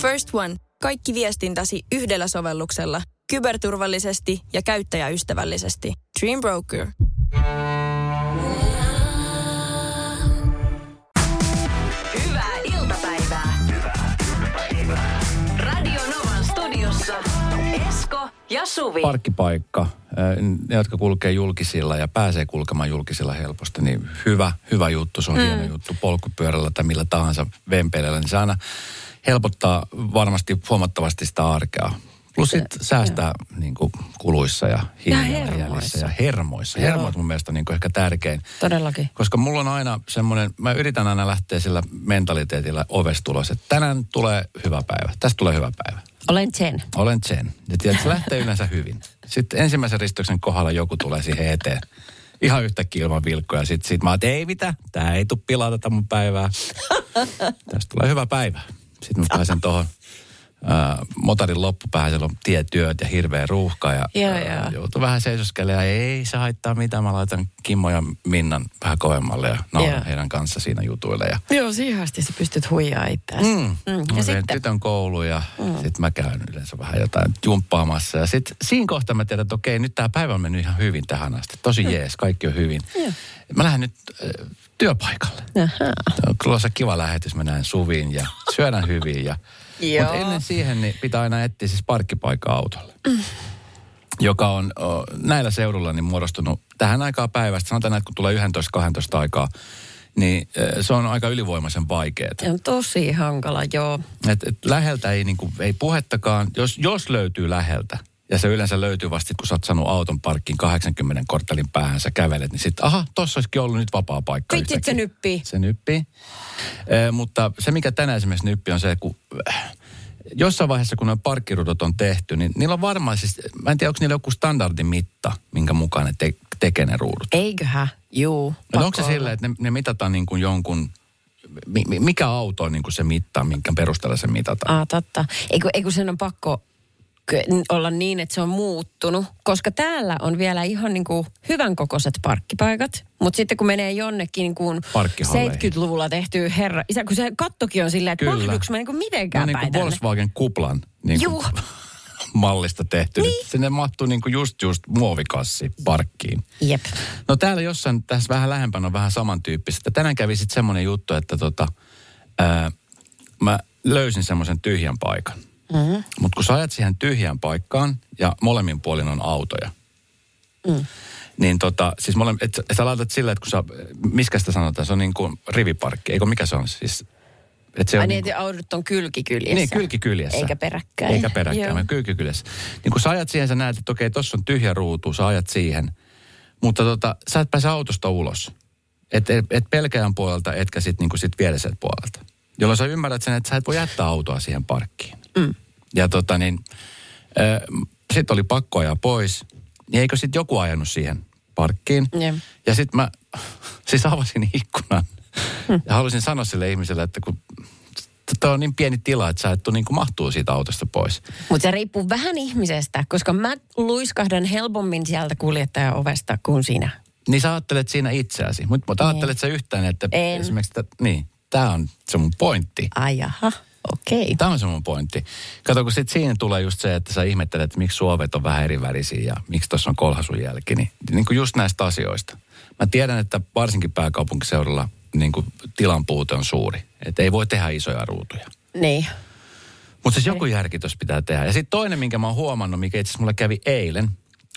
First One. Kaikki viestintäsi yhdellä sovelluksella. Kyberturvallisesti ja käyttäjäystävällisesti. Dream Broker. Hyvää iltapäivää. Radio Novan studiossa Esko ja Suvi. parkkipaikka, eh, ne, jotka kulkee julkisilla ja pääsee kulkemaan julkisilla helposti, niin hyvä, hyvä juttu, se on mm. hieno juttu polkupyörällä tai millä tahansa vempeleillä, niin se aina helpottaa varmasti huomattavasti sitä arkea. Plus sit säästää niin kuin, kuluissa ja hiilijalanjäljissä hermoissa. ja hermoissa. Joo. Hermot mun mielestä on niin kuin ehkä tärkein. Todellakin. Koska mulla on aina semmoinen, mä yritän aina lähteä sillä mentaliteetilla ovesta ulos, että tänään tulee hyvä päivä, tästä tulee hyvä päivä. Olen Jen. Olen Jen. Ja tiedät, se lähtee yleensä hyvin. Sitten ensimmäisen ristoksen kohdalla joku tulee siihen eteen. Ihan yhtäkkiä ilman vilkkoja. Sitten sit mä oon, että ei mitä, tää ei tule pilaa tätä mun päivää. Tästä tulee hyvä päivä. Sitten mä pääsen tuohon motarin loppupäähän, siellä on tietyöt ja hirveä ruuhka. Ja Joo, joo. joutuu vähän seisoskelemaan. Ja ei se haittaa mitään. Mä laitan Kimmo ja Minnan vähän kovemmalle ja nauran Joo. heidän kanssa siinä jutuille. Ja Joo, siihen asti sä pystyt huijaa itseäsi. Mm. Mm. Ja Ja sitten tytön koulu ja mm. sitten mä käyn yleensä vähän jotain jumppaamassa. Ja sitten siinä kohtaa mä tiedän, että okei, nyt tämä päivä on mennyt ihan hyvin tähän asti. Tosi jees, kaikki on hyvin. Joo. Mä lähden nyt äh, työpaikalle. Tämä on tulossa kiva lähetys, mä näen Suvin ja syödään hyvin. Ja, mutta ennen siihen niin pitää aina etsiä siis parkkipaikka autolle. Joka on o, näillä seudulla niin muodostunut tähän aikaan päivästä. Sanotaan, että kun tulee 11-12 aikaa, niin se on aika ylivoimaisen vaikeaa. On tosi hankala, joo. Et, et läheltä ei, niinku, ei puhettakaan, jos, jos löytyy läheltä, ja se yleensä löytyy vasta, kun sä oot saanut auton parkkiin 80 korttelin päähän, sä kävelet, niin sitten, aha, tossa olisikin ollut nyt vapaa paikka. Vitsit se nyppii. Se nyppii. E, mutta se, mikä tänään esimerkiksi nyppi, on se, kun äh, jossain vaiheessa, kun nuo parkkirudot on tehty, niin niillä on varmaan siis, mä en tiedä, onko niillä joku standardimitta, minkä mukaan ne te, tekee ne ruudut. Eiköhän? Juu. No onko se silleen, että ne, ne mitataan niin kuin jonkun, mi, mi- mikä auto on niin kuin se mitta, minkä perusteella se mitataan? Ah, totta. Eikö, eikö sen on pakko olla niin, että se on muuttunut? Koska täällä on vielä ihan niin kuin hyvän kokoiset parkkipaikat. Mutta sitten kun menee jonnekin niin kuin Parkkihalleihin. 70-luvulla tehtyy herra... Isä, kun se kattokin on silleen, että mahduks mä niin kuin No mitenkään niin päin kuin tänne? Volkswagen kuplan niin kuin, mallista tehty. Niin. Sinne mahtuu niin kuin just just muovikassi parkkiin. Jep. No täällä jossain, tässä vähän lähempänä on vähän samantyyppistä. Tänään kävi sitten semmoinen juttu, että tota, ää, mä löysin semmoisen tyhjän paikan. Mm-hmm. Mutta kun sä ajat siihen tyhjään paikkaan ja molemmin puolin on autoja, mm. niin tota, siis mole, et, sä- sä laitat silleen, että kun sä, miskä sitä sanotaan, se on niin kuin riviparkki, eikö mikä se on siis? Että se Ai on niin, niinku- että autot on kylkikyljessä. niin, kylkikyljessä. Eikä peräkkäin. Eikä peräkkäin, vaan kylkikyljessä. Niin kun sä ajat siihen, sä näet, että okei, tossa on tyhjä ruutu, sä ajat siihen. Mutta tota, sä et pääse autosta ulos. Et, et, et pelkäjän puolelta, etkä sit, niin sit puolelta. Jolloin sä ymmärrät sen, että sä et voi jättää autoa siihen parkkiin. Mm. Ja tota niin, sitten oli pakko ajaa pois. Niin eikö sitten joku ajanut siihen parkkiin? Jep. Ja sitten mä siis avasin ikkunan. Ja halusin sanoa sille ihmiselle, että kun Tämä on niin pieni tila, että sä et tule niin kuin mahtuu siitä autosta pois. Mutta se riippuu vähän ihmisestä, koska mä luiskahdan helpommin sieltä kuljettajan ovesta kuin sinä. Niin sä ajattelet siinä itseäsi. Mutta mut ajattelet sä yhtään, että En. esimerkiksi, että, niin, tämä on se mun pointti. Ai jaha, okei. Okay. Tämä on se mun pointti. Kato, kun sitten siinä tulee just se, että sä ihmettelet, että miksi suovet on vähän eri värisiä ja miksi tuossa on kolhasun jälki. Niin, niin kuin just näistä asioista. Mä tiedän, että varsinkin pääkaupunkiseudulla niin kuin tilan puute on suuri. Että ei voi tehdä isoja ruutuja. Niin. Mutta siis joku järki tuossa pitää tehdä. Ja sitten toinen, minkä mä oon huomannut, mikä itse asiassa mulle kävi eilen,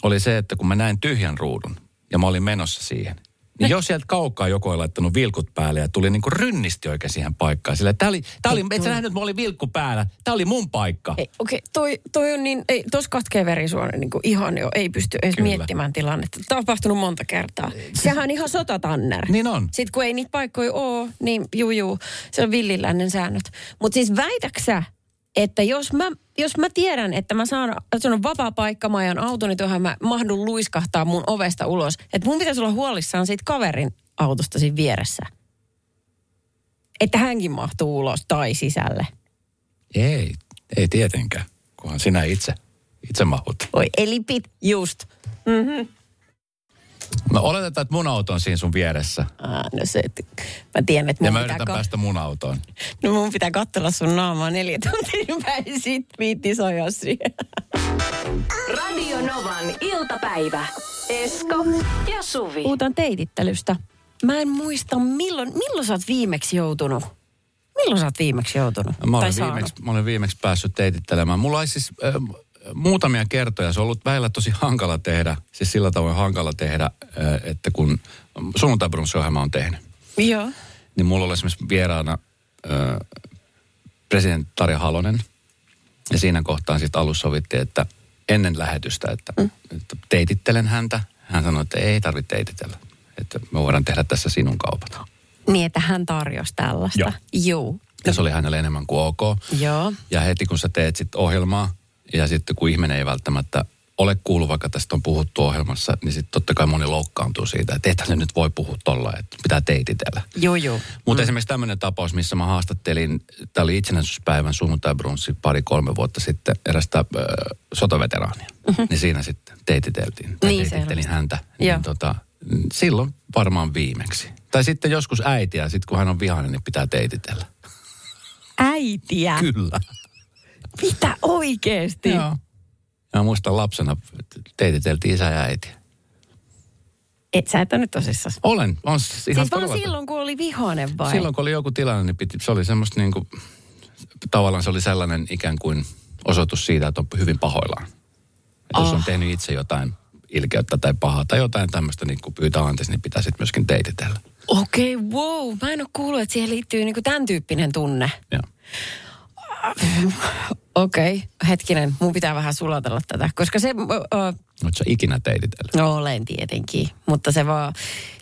oli se, että kun mä näin tyhjän ruudun ja mä olin menossa siihen, niin jos sieltä kaukaa joku oli laittanut vilkut päälle ja tuli niinku rynnisti oikein siihen paikkaan. Sillä tää oli, tää oli, et sä nähnyt, että mä olin vilkku päällä. Tää oli mun paikka. Ei, okei, okay, toi, toi on niin, ei, tos katkee verisuonen niin kuin ihan jo, ei pysty edes Kyllä. miettimään tilannetta. Tämä on tapahtunut monta kertaa. Sehän on ihan sotatanner. Niin on. Sitten kun ei niitä paikkoja ole, niin juu, juu, se on villilännen säännöt. Mutta siis väitäksä, että jos mä, jos mä tiedän, että mä saan, että se on vapaa paikka, mä ajan autoni tuohon, mä mahdun luiskahtaa mun ovesta ulos. Että mun pitäisi olla huolissaan siitä kaverin autosta siinä vieressä. Että hänkin mahtuu ulos tai sisälle. Ei, ei tietenkään, kunhan sinä itse, itse mahut. Oi, eli pit, just. Mä oletetaan, että mun auto on siinä sun vieressä. Aa, no se, että mä tiedän, että Ja mun mä pitää, yritän ka- päästä mun autoon. no mun pitää katsella sun naamaa neljä tuntia, niin mä en sit viitti sojaa siihen. Radio Novan iltapäivä. Esko ja Suvi. Puhutaan teitittelystä. Mä en muista, milloin, milloin sä oot viimeksi joutunut? Milloin sä oot viimeksi joutunut? Mä olen, viimeksi, mä olen viimeksi päässyt teitittelemään. Mulla olisi siis äh, muutamia kertoja, se on ollut välillä tosi hankala tehdä, siis sillä tavoin hankala tehdä, äh, että kun sunnuntaibrunssiohjelma on tehnyt, Joo. niin mulla oli esimerkiksi vieraana äh, presidentti Tarja Halonen. Ja siinä kohtaa sitten alussa sovittiin, että ennen lähetystä, että, mm. että teitittelen häntä. Hän sanoi, että ei tarvitse teititellä. Että me voidaan tehdä tässä sinun kaupat. Niin, että hän tarjosi tällaista. Joo. Joo. Ja se oli hänelle enemmän kuin ok. Joo. Ja heti kun sä teet sitten ohjelmaa, ja sitten kun ihminen ei välttämättä ole kuullut, vaikka tästä on puhuttu ohjelmassa, niin sitten totta kai moni loukkaantuu siitä, että ethän se nyt voi puhua tolla, että pitää teititellä. Joo, joo. Mutta mm. esimerkiksi tämmöinen tapaus, missä mä haastattelin, tämä oli itsenäisyyspäivän sunnuntai-brunssi pari-kolme vuotta sitten, erästä äh, sotaveteraania. Mm-hmm. Niin siinä sitten teititeltiin. Tai Niin, teitittelin häntä. Joo. Niin tota, silloin varmaan viimeksi. Tai sitten joskus äitiä, sitten kun hän on vihainen, niin pitää teititellä. Äitiä. Kyllä. Mitä oikeesti? Joo. Mä muistan lapsena, että teititeltiin isä ja äiti. Et sä et ole nyt tosissaan. Olen, on siis ihan Siis vaan todella- silloin, kun oli vihainen vai? Silloin kun oli joku tilanne, niin piti, se oli semmoista niin kuin, tavallaan se oli sellainen ikään kuin osoitus siitä, että on hyvin pahoillaan. Että jos on Ah. tehnyt itse jotain ilkeyttä tai pahaa tai jotain tämmöistä niin kuin pyytää anteeksi, niin pitää sitten myöskin teititellä. Okei, okay, wow. Mä en ole kuullut, että siihen liittyy niinku tämän tyyppinen tunne. Joo. Okei, okay. hetkinen. Mun pitää vähän sulatella tätä, koska se... Ö, Oletko sä ikinä teititellyt? No olen tietenkin, mutta se vaan,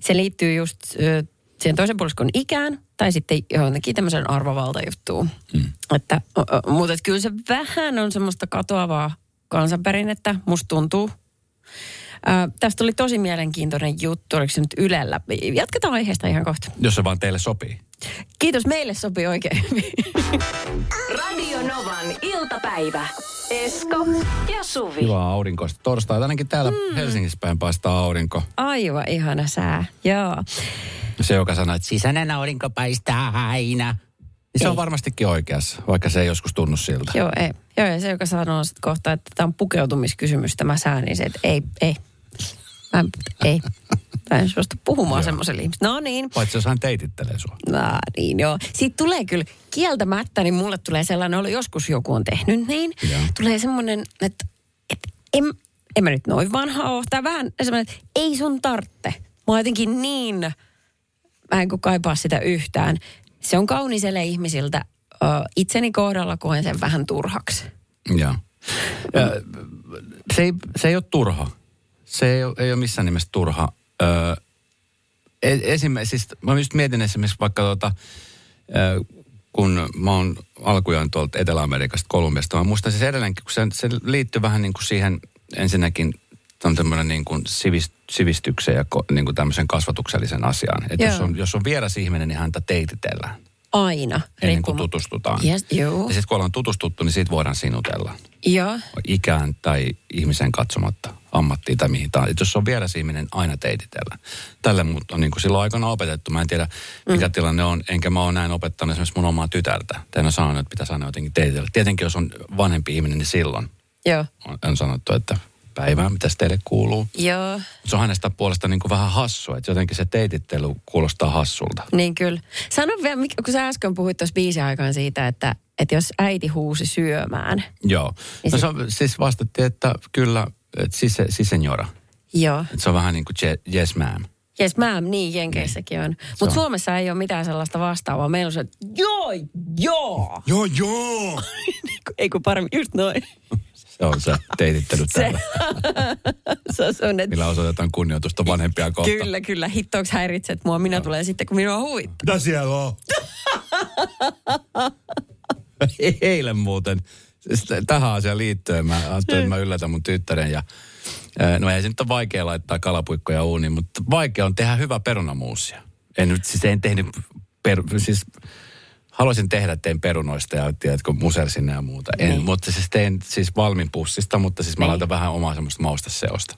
se liittyy just ö, siihen toisen puoliskon ikään tai sitten johonkin tämmöisen arvovaltajuttuun. Mm. Että, ö, mutta että kyllä se vähän on semmoista katoavaa kansanperinnettä, musta tuntuu. Tästä oli tosi mielenkiintoinen juttu, oliko se nyt Ylellä? Jatketaan aiheesta ihan kohta. Jos se vaan teille sopii. Kiitos, meille sopii oikein. Radio Novan iltapäivä. Esko ja Suvi. Hyvää aurinkoista torstaita. Ainakin täällä mm. Helsingissä päin paistaa aurinko. Aivan ihana sää, joo. Se, joka sanoo, että sisäinen aurinko paistaa aina. Niin se on varmastikin oikeassa, vaikka se ei joskus tunnu siltä. Joo, ei. Joo, ja se, joka sanoo sitten kohta, että tämä on pukeutumiskysymys tämä sää, niin se, että ei, ei. Mä en, ei. Mä en suostu puhumaan semmoiselle ihmiselle. No niin. Paitsi jos hän teitittelee sua. No niin, joo. Siitä tulee kyllä kieltämättä, niin mulle tulee sellainen, oli joskus joku on tehnyt niin. Joo. Tulee semmoinen, että, että en, en mä nyt noin vanha ole. Tai vähän semmoinen, että ei sun tartte. Mä oon jotenkin niin, mä en kun kaipaa sitä yhtään. Se on kauniselle ihmisiltä. Ö, itseni kohdalla koen sen vähän turhaksi. Joo. Se, ei, se ei ole turha. Se ei ole, ei ole missään nimessä turha. Öö, esimerkiksi, siis mä just mietin esimerkiksi vaikka öö, kun mä oon alkujaan tuolta Etelä-Amerikasta, Kolumbiasta, mä muistan siis edelleenkin, kun se, se liittyy vähän niin kuin siihen ensinnäkin on tämmöinen niin kuin sivist, sivistykseen ja ko, niin kuin tämmöisen kasvatuksellisen asiaan. Että jos on, jos on vieras ihminen, niin häntä teititellään Aina. ennen kuin tutustutaan. Yes, joo. Ja sitten kun ollaan tutustuttu, niin siitä voidaan sinutella Joo. ikään tai ihmisen katsomatta ammattiin tai mihin tahansa. Et Jos on vieras ihminen, aina teititellä. Tälle mut on niin kuin silloin aikana opetettu. Mä en tiedä, mikä mm. tilanne on, enkä mä ole näin opettanut esimerkiksi mun omaa tytärtä. Ole sanonut, että pitäisi aina jotenkin teititellä. Tietenkin, jos on vanhempi ihminen, niin silloin Joo. on, on sanottu, että päivää, mitä teille kuuluu. Joo. Se on hänestä puolesta niin kuin vähän hassu, että jotenkin se teitittely kuulostaa hassulta. Niin kyllä. Sano vielä, kun sä äsken puhuit tuossa biisin aikaan siitä, että, että jos äiti huusi syömään. Joo. Ja No sit- se on, siis vastattiin, että kyllä, että si, se- si senora. Joo. Että se on vähän niin kuin je- yes ma'am. Yes, mä niin Jenkeissäkin on. Mutta. Suomessa ei ole mitään sellaista vastaavaa. Meillä on se, että joo, joo. Joo, joo. Ei kun paremmin, just noin. Se on se teitittely Se, täällä, se on sellainen, millä osoitetaan kunnioitusta vanhempia kohtaan. kyllä, kyllä, hittoiksi häiritset mua. Minä tulen sitten, kun minua huit. Mitä siellä on? Eilen muuten, siis tähän asiaan liittyen, mä ajattelin, että mä yllätän mun tyttären ja No ei se nyt ole vaikea laittaa kalapuikkoja uuniin, mutta vaikea on tehdä hyvä perunamuusia. En nyt, siis en tehnyt, per, siis haluaisin tehdä, tein perunoista ja tiedätkö, musersinne ja muuta. En, Niin. mutta siis tein siis valmin pussista, mutta siis mä Niin. laitan vähän omaa semmoista mausteseosta.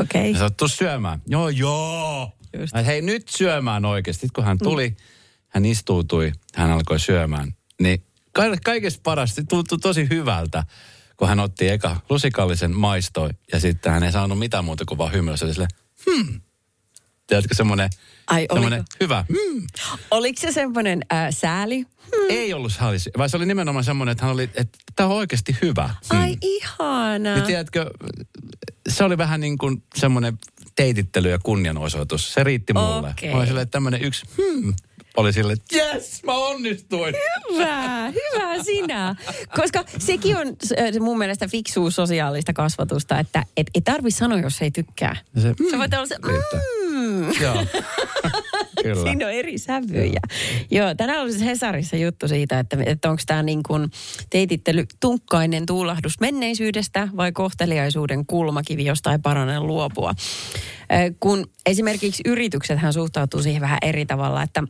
Okei. Ja sä syömään. Joo, joo. Just. Hei, nyt syömään oikeasti. Sitten kun hän tuli, mm. hän istuutui, hän alkoi syömään. Niin ka- kaikesta parasta, tuntui tosi hyvältä, kun hän otti eka lusikallisen maistoi. Ja sitten hän ei saanut mitään muuta kuin vaan hymyä. Se oli silleen, hmm. Tiedätkö, semmoinen, Ai, semmoinen hyvä. Hmm. Oliko se semmoinen äh, sääli? Ei ollut halisi, vaan se oli nimenomaan semmoinen, että hän oli, että tämä on oikeasti hyvä. Ai ihana. Niin tiedätkö, se oli vähän niin kuin semmoinen teitittely ja kunnianosoitus. Se riitti mulle. Okei. Mä olin silleen, että tämmöinen yksi hmm, oli silleen, että yes, mä onnistuin. Hyvä, hyvä sinä. Koska sekin on se mun mielestä fiksuu sosiaalista kasvatusta, että et, ei tarvi sanoa, jos ei tykkää. Se, Se voi olla se, riittää. mm, Joo. Kyllä. Siinä on eri sävyjä. Joo, tänään oli siis Hesarissa juttu siitä, että, että onko tämä niin kuin teitittely tunkkainen tuulahdus menneisyydestä vai kohteliaisuuden kulmakivi, josta ei parane luopua. Äh, Kun esimerkiksi yrityksethän suhtautuu siihen vähän eri tavalla, että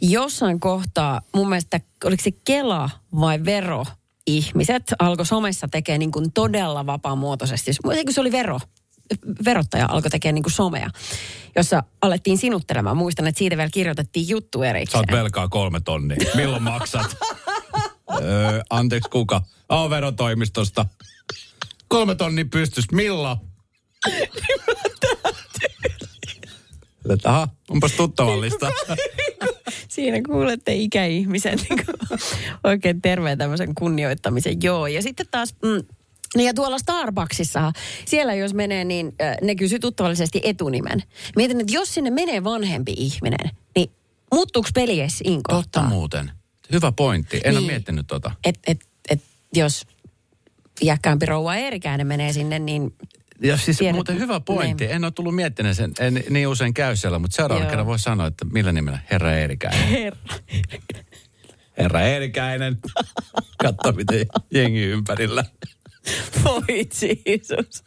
jossain kohtaa, mun mielestä, oliko se Kela vai Vero, ihmiset alkoi somessa tekemään niin kuin todella vapaamuotoisesti. Se oli Vero? Verottaja alkoi tekemään niin kuin somea, jossa alettiin sinuttelemaan. Muistan, että siitä vielä kirjoitettiin juttu erikseen. oot velkaa kolme tonnia. Milloin maksat? öö, anteeksi, kuka? Oh, verotoimistosta. Kolme tonnia pystystä. Milloin? Että aha, onpas tuttavallista. Siinä kuulette ikäihmisen niin oikein terveen tämmöisen kunnioittamisen. Joo, ja sitten taas... Mm, ja tuolla Starbucksissa, siellä jos menee, niin ne kysyy tuttavallisesti etunimen. Mietin, että jos sinne menee vanhempi ihminen, niin muuttuuko peli edes Totta muuten. Hyvä pointti. En niin. ole Niin. miettinyt tota. Et, et, et, jos iäkkäämpi rouva Eerikäinen menee sinne, niin Ja siis Tiedät, muuten hyvä pointti. niin. En ole tullut miettimään sen, en niin usein käy siellä, mutta seuraavan Joo. kerran voi sanoa, että millä nimellä? Herra Eerikäinen. herra. Herra Eerikäinen. Katso, miten jengi ympärillä. Voi Jeesus.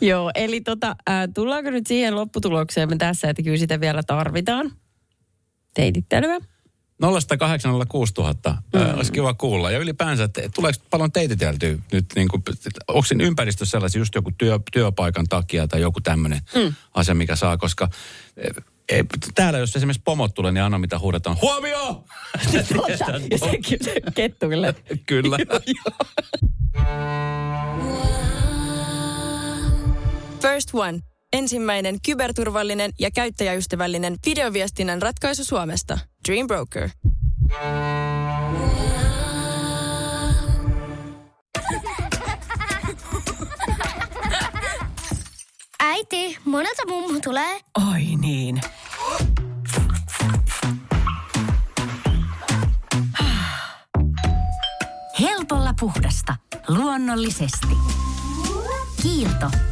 Joo, eli tota, äh, tullaanko nyt siihen lopputulokseen me tässä, että kyllä sitä vielä tarvitaan? Teitittelyä. 0806000. Mm. Olisi kiva kuulla. Ja ylipäänsä, että tuleeko paljon teititeltyä nyt, niin kuin, onko siinä ympäristössä sellaisia just joku työ, työpaikan takia tai joku tämmöinen mm. asia, mikä saa, koska ei, täällä jos esimerkiksi pomot tulee, niin anna mitä huudetaan. Huomio! ja sekin se kettu kyllä. Kyllä. First One. Ensimmäinen kyberturvallinen ja käyttäjäystävällinen videoviestinnän ratkaisu Suomesta. Dream Broker. Äiti, monelta mummu tulee? Oi niin. Helpolla puhdasta. Luonnollisesti. Kiilto.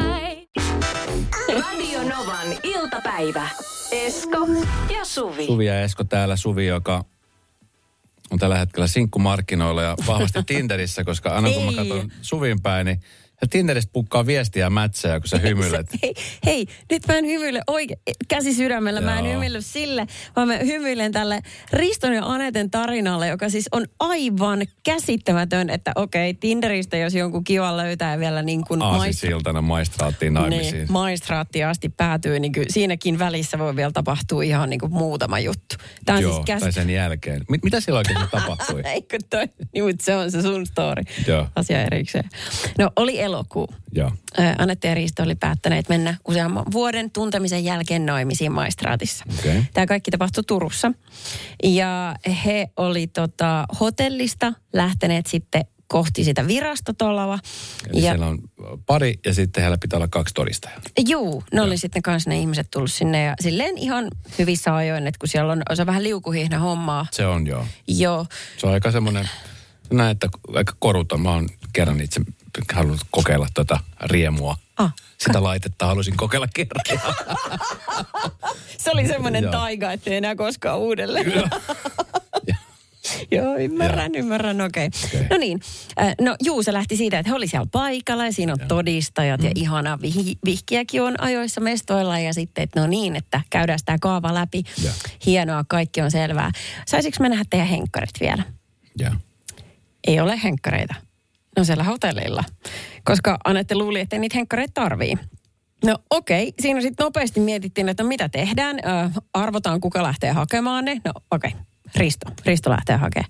Radio Novan iltapäivä. Esko ja Suvi. Suvi ja Esko täällä. Suvi, joka on tällä hetkellä sinkkumarkkinoilla ja vahvasti Tinderissä, koska aina kun mä katson Suvin päin, niin ja Tinderistä pukkaa viestiä mätsejä, kun sä hymyilet. Hei, hei, nyt mä en hymyile oikein, käsi sydämellä, mä en Joo. hymyile sille, vaan mä hymyilen tälle Riston ja Aneten tarinalle, joka siis on aivan käsittämätön, että okei, Tinderistä jos jonkun kivan löytää vielä niin kuin Aasisiltana maistraattiin naimisiin. niin, maistraattiin asti päätyy, niin kyllä siinäkin välissä voi vielä tapahtua ihan niin kuin muutama juttu. Tämä on Joo, siis tai käs... sen jälkeen. Mit, mitä silloin oikein tapahtui? Eikö toi? Niin, mutta se on se sun story. Joo. Asia erikseen. No, oli elokuu. Joo. Anette ja Risto oli päättäneet mennä useamman vuoden tuntemisen jälkeen naimisiin maistraatissa. Okei. Tämä kaikki tapahtui Turussa. Ja he oli tota, hotellista lähteneet sitten kohti sitä virastotoloa. Eli ja, siellä on pari ja sitten heillä pitää olla kaksi todistajaa. Juu, ne oli sitten kanssa ne ihmiset tullut sinne ja silleen ihan hyvissä ajoin, että kun siellä on, se on vähän liukuhihna hommaa. Se on joo. Joo, Se on aika semmoinen Näin, että aika koruton. Mä oon kerran itse halunnut kokeilla tuota riemua. Ah. Sitä laitetta halusin kokeilla kerran. Se oli semmoinen taiga, ettei enää koskaan uudelleen. Kyllä. Joo, ymmärrän, ymmärrän, okei. Okay. Okei. No niin, äh, no juu, se lähti siitä, että he oli siellä paikalla ja siinä on todistajat ja ihana vih- vihkiäkin on ajoissa mestoilla ja sitten, että no niin, että käydään tämä kaava läpi. Joo. Hienoa, kaikki on selvää. Saisinko mä nähdä teidän henkkarit vielä? Joo. Ei ole henkkareita. No siellä hotellilla. Koska Anette luuli, että niitä henkkareita tarvii. No okei, okay. siinä sitten nopeasti mietittiin, että mitä tehdään. Ö, arvotaan, kuka lähtee hakemaan ne. No okei, okay. Risto. Risto lähtee hakemaan.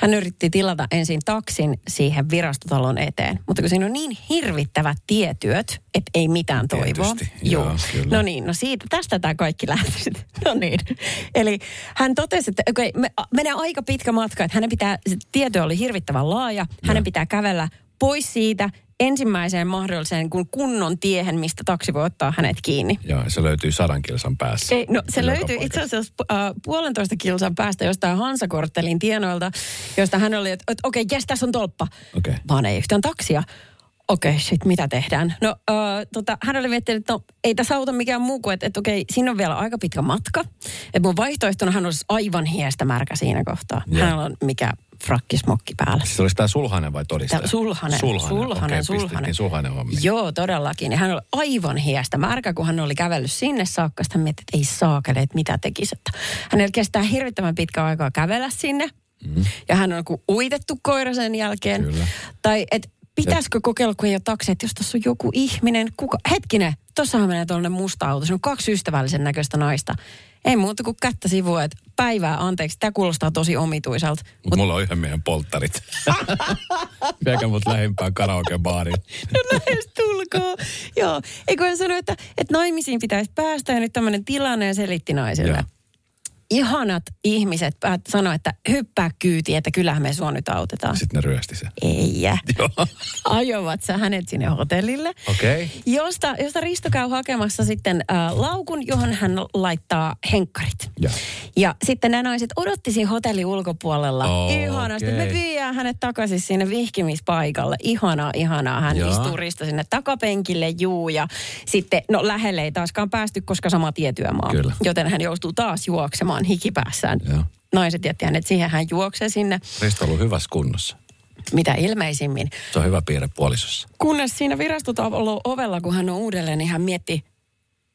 Hän yritti tilata ensin taksin siihen virastotalon eteen. Mutta kun siinä on niin hirvittävät tietyöt, että ei mitään toivoa. Tietysti, Joo. joo, kyllä. No niin, no siitä, tästä tämä kaikki lähti. No niin. Eli hän totesi, että okay, me, menee aika pitkä matka, että hänen pitää, se tieto oli hirvittävän laaja, hänen pitää kävellä pois siitä ensimmäiseen mahdolliseen kun kunnon tiehen, mistä taksi voi ottaa hänet kiinni. Joo, se löytyy sadan kilsan päässä. Ei, no se löytyy itse asiassa äh, puolentoista kilsan päästä jostain Hansakorttelin tienoilta, josta hän oli, että, että okei, okay, jes, tässä on tolppa. Okei. Vaan ei yhtään taksia. Okei, okay, shit, mitä tehdään? No, äh, tota, hän oli miettinyt, että no, ei tässä auta mikään muu kuin, että, että okei, okay, siinä on vielä aika pitkä matka. Että mun vaihtoehtona hän olisi aivan hiestä märkä siinä kohtaa. Joo. Hänellä on mikä frakkismokki päällä. Siis olisi tämä sulhanen vai todistaja? Tää- Sulhanen, Sulhanen, sulhanen, Okei, sulhanen. sulhanen. Joo, todellakin. Ja hän oli aivan hiestä märkä, kun hän oli kävellyt sinne saakka. Sitten hän mietti, että ei saakele, että mitä tekisi. Hänellä kestää hirvittävän pitkä aikaa kävellä sinne. Mm. Ja hän on kuin uitettu koira sen jälkeen. Kyllä. Tai että pitäisikö kokeilla, kun ei ole taksi, että jos tuossa on joku ihminen, kuka, hetkinen, tuossahan menee tuollainen musta auto, se on kaksi ystävällisen näköistä naista. Ei muuta kuin kättä sivua, että päivää anteeksi, tämä kuulostaa tosi omituisalta. Mutta mulla on yhden miehen polttarit. Viekää mut lähimpään karaokebaariin. No lähes tulkoon. Joo. Eikö hän sano, että, että naimisiin pitäisi päästä ja nyt tämmöinen tilanne ja selitti naiselle. Joo. Ihanat ihmiset päät sanoi, että hyppää kyytiin, että kyllähän me sua nyt autetaan. Sitten ne ryösti sen. Ei. Joo. Ajoivat sä hänet sinne hotellille. Okei. Josta, josta Risto käy hakemassa sitten äh, laukun, johon hän laittaa henkkarit. Joo. Ja sitten nämä naiset odotti siinä hotellin ulkopuolella. Okei. Ihanasti. Me viedään hänet takaisin sinne vihkimispaikalle. Ihanaa, ihanaa. Hän Joo. istuu Risto sinne takapenkille, juu. Ja sitten, no lähelle ei taaskaan päästy, koska sama tietyömaa. Kyllä. Joten hän joutuu taas juoksemaan hikipäässään. Joo. Naiset jätti hänet siihen, hän juoksee sinne. Risto on ollut hyvässä kunnossa. Mitä ilmeisimmin. Se on hyvä piirre puolisossa. Kunnes siinä virastotalon ovella, kun hän on uudelleen, niin hän mietti,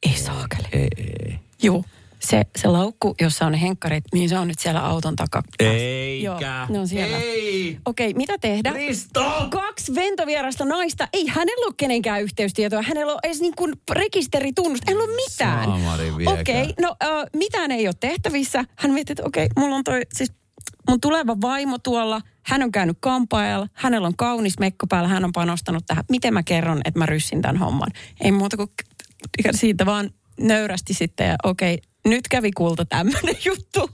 ei saakeli. Ei, ei. Juu, se, se laukku, jossa on ne henkkarit, niin se on nyt siellä auton takaa. Eikä. Joo, ne on siellä. Ei. Okei, mitä tehdä? Risto! Kaksi ventovierasta naista. Ei hänellä ole kenenkään yhteystietoa. Hänellä on edes niin kuin rekisteritunnus. Ei ole mitään. Okei, no äh, mitään ei ole tehtävissä. Hän mietti, että okei, mulla on toi, siis mun tuleva vaimo tuolla. Hän on käynyt kampaajalla. Hänellä on kaunis mekko päällä. Hän on panostanut tähän. Miten mä kerron, että mä ryssin tämän homman? Ei muuta kuin siitä vaan nöyrästi sitten. Ja okei, nyt kävi kulta tämmöinen juttu.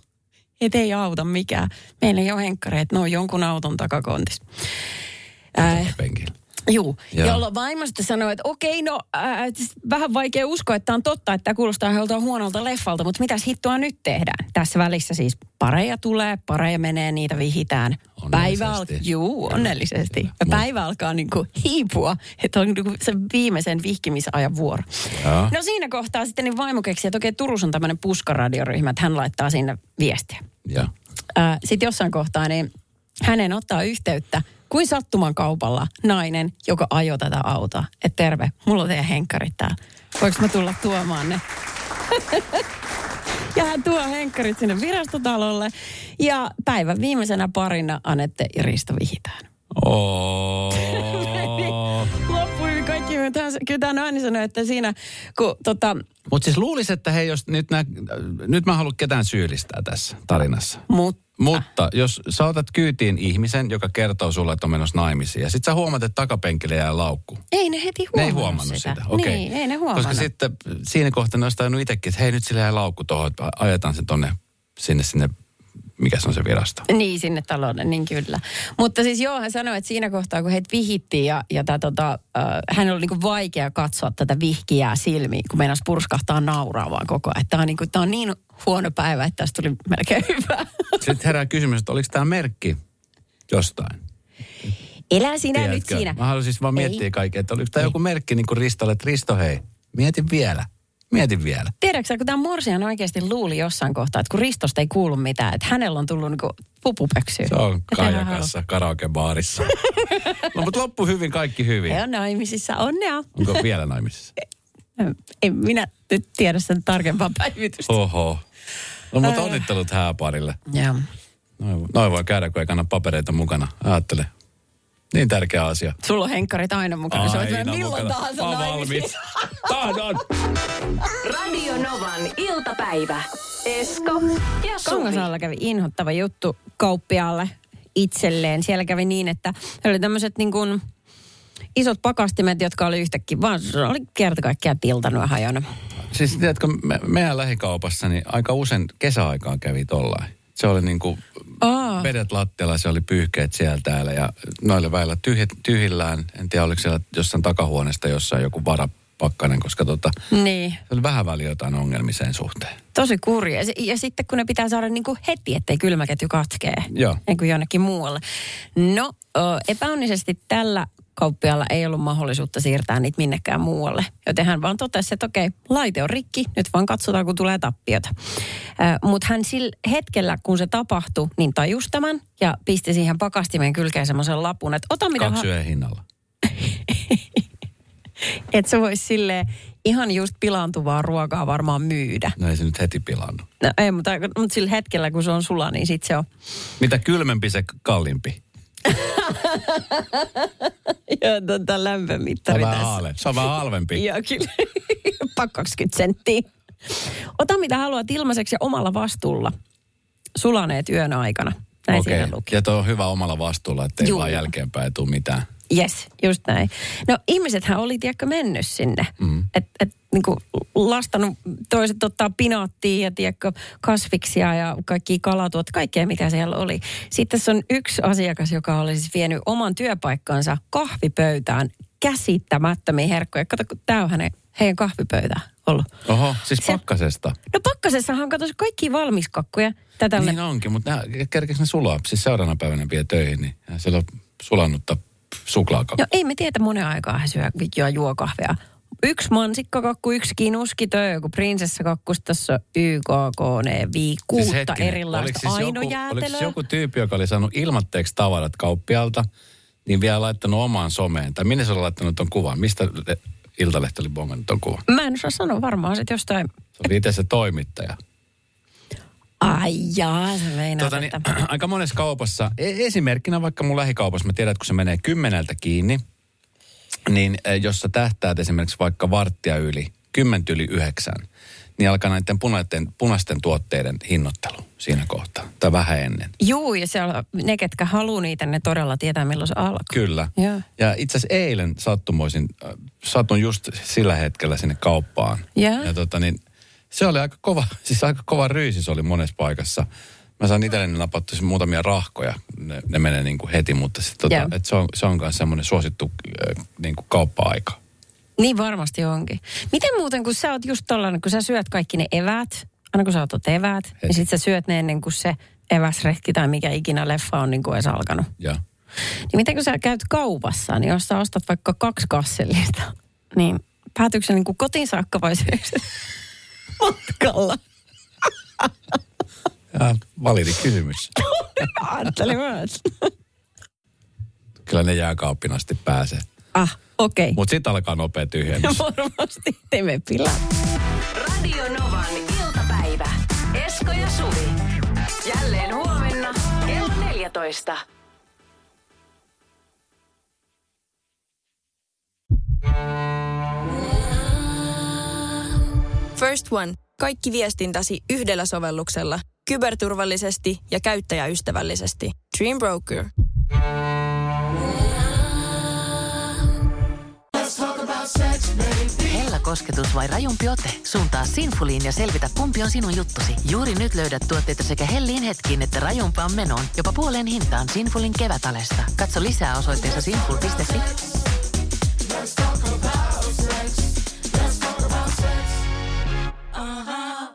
Et ei auta mikään. Meillä ei ole henkkareita, ne on jonkun auton takakontissa. Äh, Penkillä. Juu, Joo. jolloin vaimo sitten sanoi, että okei, no äh, vähän vaikea uskoa, että tämä on totta, että tämä kuulostaa joltain huonolta leffalta, mutta mitäs hittoa nyt tehdään? Tässä välissä siis pareja tulee, pareja menee, niitä vihitään. Päivä al- Onnellisesti. Juu, onnellisesti. Ja päivä alkaa niin kuin hiipua, että on niin kuin se viimeisen vihkimisajan vuoro. Joo. No siinä kohtaa sitten niin vaimo keksi, että okei, Turussa on tämmöinen puskaradioryhmä, että hän laittaa sinne viestiä. Joo. Sitten jossain kohtaa niin hänen ottaa yhteyttä kuin sattuman kaupalla nainen, joka ajoi tätä autoa. Että terve, mulla on teidän henkkarit täällä. Voinko mä tulla tuomaan ne? ja hän tuo henkkarit sinne virastotalolle. Ja päivän viimeisenä parina Anette ja Risto vihitään. Oh. Loppui kaikki. Mutta Kyllä tämä nainen sanoi, että siinä kun tota, Mutta siis luulisi, että hei, jos nyt, nää, nyt mä en halua ketään syyllistää tässä tarinassa. mut, Mutta jos sä otat kyytiin ihmisen, joka kertoo sulle, että on menossa naimisiin, ja sit sä huomaat, että takapenkille jää laukku. ei ne heti huomannut Ne ei huomannut sitä. Okei. Niin, ei ne huomannut. Koska sitten siinä kohtaa ne olisi tajunnut itsekin, että hei nyt sillä jää laukku tuohon, että ajetaan se tonne sinne, sinne, mikä se on se virasto. Niin, sinne talolle, niin kyllä. Mutta siis joo, hän sanoi, että siinä kohtaa, kun heitä vihittiin ja, ja tää, tota, äh, hän oli niinku vaikea katsoa tätä vihkiää silmiin, kun meinas purskahtaa nauraa vaan koko ajan. Tämä on, niinku, tää on niin huono päivä, että tästä tuli melkein hyvä. Sitten herää kysymys, että oliko tämä merkki jostain? Elä sinä nyt Tiedätkö? siinä. Mä haluaisin siis vaan miettiä kaikkea, että oliko tämä joku merkki niin kuin Ristolle, että Risto hei, mieti vielä, mieti vielä. Tiedätkö kun tämä Morsian oikeasti luuli jossain kohtaa, että kun Ristosta ei kuulu mitään, että hänellä on tullut niinku pupupöksyä. Se on Kaijakassa karaokebaarissa. no mutta loppu hyvin, kaikki hyvin. He on naimisissa, onnea. Onko vielä naimisissa? En minä nyt tiedä sen tarkempaa päivitystä. Oho. No mutta onnittelut hääparille. Joo. Noin, noin voi käydä, kun ei kanna papereita mukana. Ajattele. Niin tärkeä asia. Sulla on henkkarit aina mukana. Se on Aina milloin mukana. tahansa Mä valmis. Tahdon. Radio Novan iltapäivä. Esko ja Suvi. Kangasaalla kävi inhottava juttu kauppiaalle itselleen. Siellä kävi niin, että oli tämmöiset niin kuin isot pakastimet, jotka oli yhtäkkiä vaan, oli kerta kaikkiaan tiltannut ja hajonnut. Siis tiedätkö, me, meidän lähikaupassa niin aika usein kesäaikaan kävi tollain. Se oli niin kuin Aa. vedet lattialla, se oli pyyhkeet siellä täällä ja noille väillä tyhjät, tyhjillään. En tiedä, oliko siellä jossain takahuoneesta jossain joku varapakkanen, koska tota, Niin, se oli vähän väliä jotain ongelmia sen suhteen. tosi kurja. Ja, ja sitten kun ne pitää saada niin kuin heti, ettei kylmäketju katkee. Joo. Niin kuin jonnekin muualle. No, ö, epäonnisesti tällä kauppialla ei ollut mahdollisuutta siirtää niitä minnekään muualle. Joten hän vaan totesi, että okei, laite on rikki, nyt vaan katsotaan, kun tulee tappiota. Mutta hän sillä hetkellä, kun se tapahtui, niin tajusi tämän ja pisti siihen pakastimeen kylkeen semmoisen lapun, että ota mitä Kaksi yhden hinnalla. että se voisi silleen ihan just pilaantuvaa ruokaa varmaan myydä. No ei se nyt heti pilannut. No ei, mutta, mutta sillä hetkellä, kun se on sula, niin sitten se on. Mitä kylmempi, se kalliimpi. Joo, tota Se on lämpömittari tässä. haale. Se on vähän halvempi. Joo, kyllä. Pak 20 senttiä. Ota mitä haluat ilmaiseksi ja omalla vastuulla. Sulaneet yön aikana. Näin Okei. siinä luki. Ja tuo on hyvä omalla vastuulla, ettei Juu. vaan jälkeenpäin tule mitään. Yes, just näin. No ihmisethän oli, tiedätkö, mennyt sinne. Mm. Et, et, niinku lastanut, toiset ottaa pinaattia ja tiedätkö, kasviksia ja kaikki kalatuot, kaikkea mitä siellä oli. Sitten tässä on yksi asiakas, joka oli siis vienyt oman työpaikkansa kahvipöytään käsittämättömiä herkkuja. Kato, kun tämä on hänen, heidän kahvipöytä ollut. Oho, siis Se- pakkasesta. No pakkasessahan katsoi kaikki valmiskakkuja. Tätä Niin onkin, mutta nää, kerkeks ne sulaa? Siis seuraavana päivänä vie töihin, niin siellä on sulannutta suklaakakku. No ei me tiedä, monen aikaa hän syö ja juo kahvia. Yksi mansikkakakku, yksi kinuski, toi joku prinsessakakku, tässä YKK, ne vii kuutta Siis hetkinen, erilaista siis joku, oliko ainojäätelöä. siis joku tyyppi, joka oli saanut ilmatteeksi tavarat kauppialta, niin vielä laittanut omaan someen? Tai minne se oli laittanut ton kuvan? Mistä le- Iltalehti oli bongannut ton kuvan? Mä en osaa sanoa varmaan sit jostain. Se oli itse se toimittaja. Ai jaa, se meinaa, Tota, niin, että... aika monessa kaupassa, e- esimerkkinä vaikka mun lähikaupassa, mä tiedän, että kun se menee kymmeneltä kiinni, niin eh, jos sä tähtäät esimerkiksi vaikka varttia yli, kymmentä yli yhdeksän, niin alkaa näiden punaisten, punaisten tuotteiden hinnoittelu siinä kohtaa, tai vähän ennen. Juu, ja siellä ne, ketkä haluaa niitä, ne todella tietää, milloin se alkaa. Kyllä. Joo. Ja itse asiassa eilen sattumoisin, äh, satun just sillä hetkellä sinne kauppaan. Joo. Ja tota niin, se oli aika kova, siis aika kova ryysi se oli monessa paikassa. Mä saan itselleni napattu muutamia rahkoja, ne, ne menee niin kuin heti, mutta sit tota, et se on, se on myös semmoinen suosittu äh, niin kuin kauppa-aika. Niin varmasti onkin. Miten muuten, kun sä oot just tollanen, kun sä syöt kaikki ne eväät, aina kun sä otat eväät, Heti. ja sit sä syöt ne ennen kuin se eväsrehki tai mikä ikinä leffa on niin kuin edes alkanut. Ja Niin miten kun sä käyt kaupassa, niin jos sä ostat vaikka kaksi kassellista, niin päätyykö se niin kuin kotiin saakka vai matkalla? ja validi kysymys. Ajattelin myös. Kyllä ne jääkaappin asti pääsee. Ah, okei. Okay. Mutta sitten alkaa nopea tyhjennys. Varmasti teemme pilaa. Radio Novan iltapäivä. Esko ja Suvi. Jälleen huomenna kello 14. First One. Kaikki viestintäsi yhdellä sovelluksella. Kyberturvallisesti ja käyttäjäystävällisesti. Dream Broker. Hella kosketus vai rajumpi ote? Suuntaa Sinfuliin ja selvitä, kumpi on sinun juttusi. Juuri nyt löydät tuotteita sekä hellin hetkiin että rajumpaan menoon. Jopa puoleen hintaan Sinfulin kevätalesta. Katso lisää osoitteessa sinful.fi.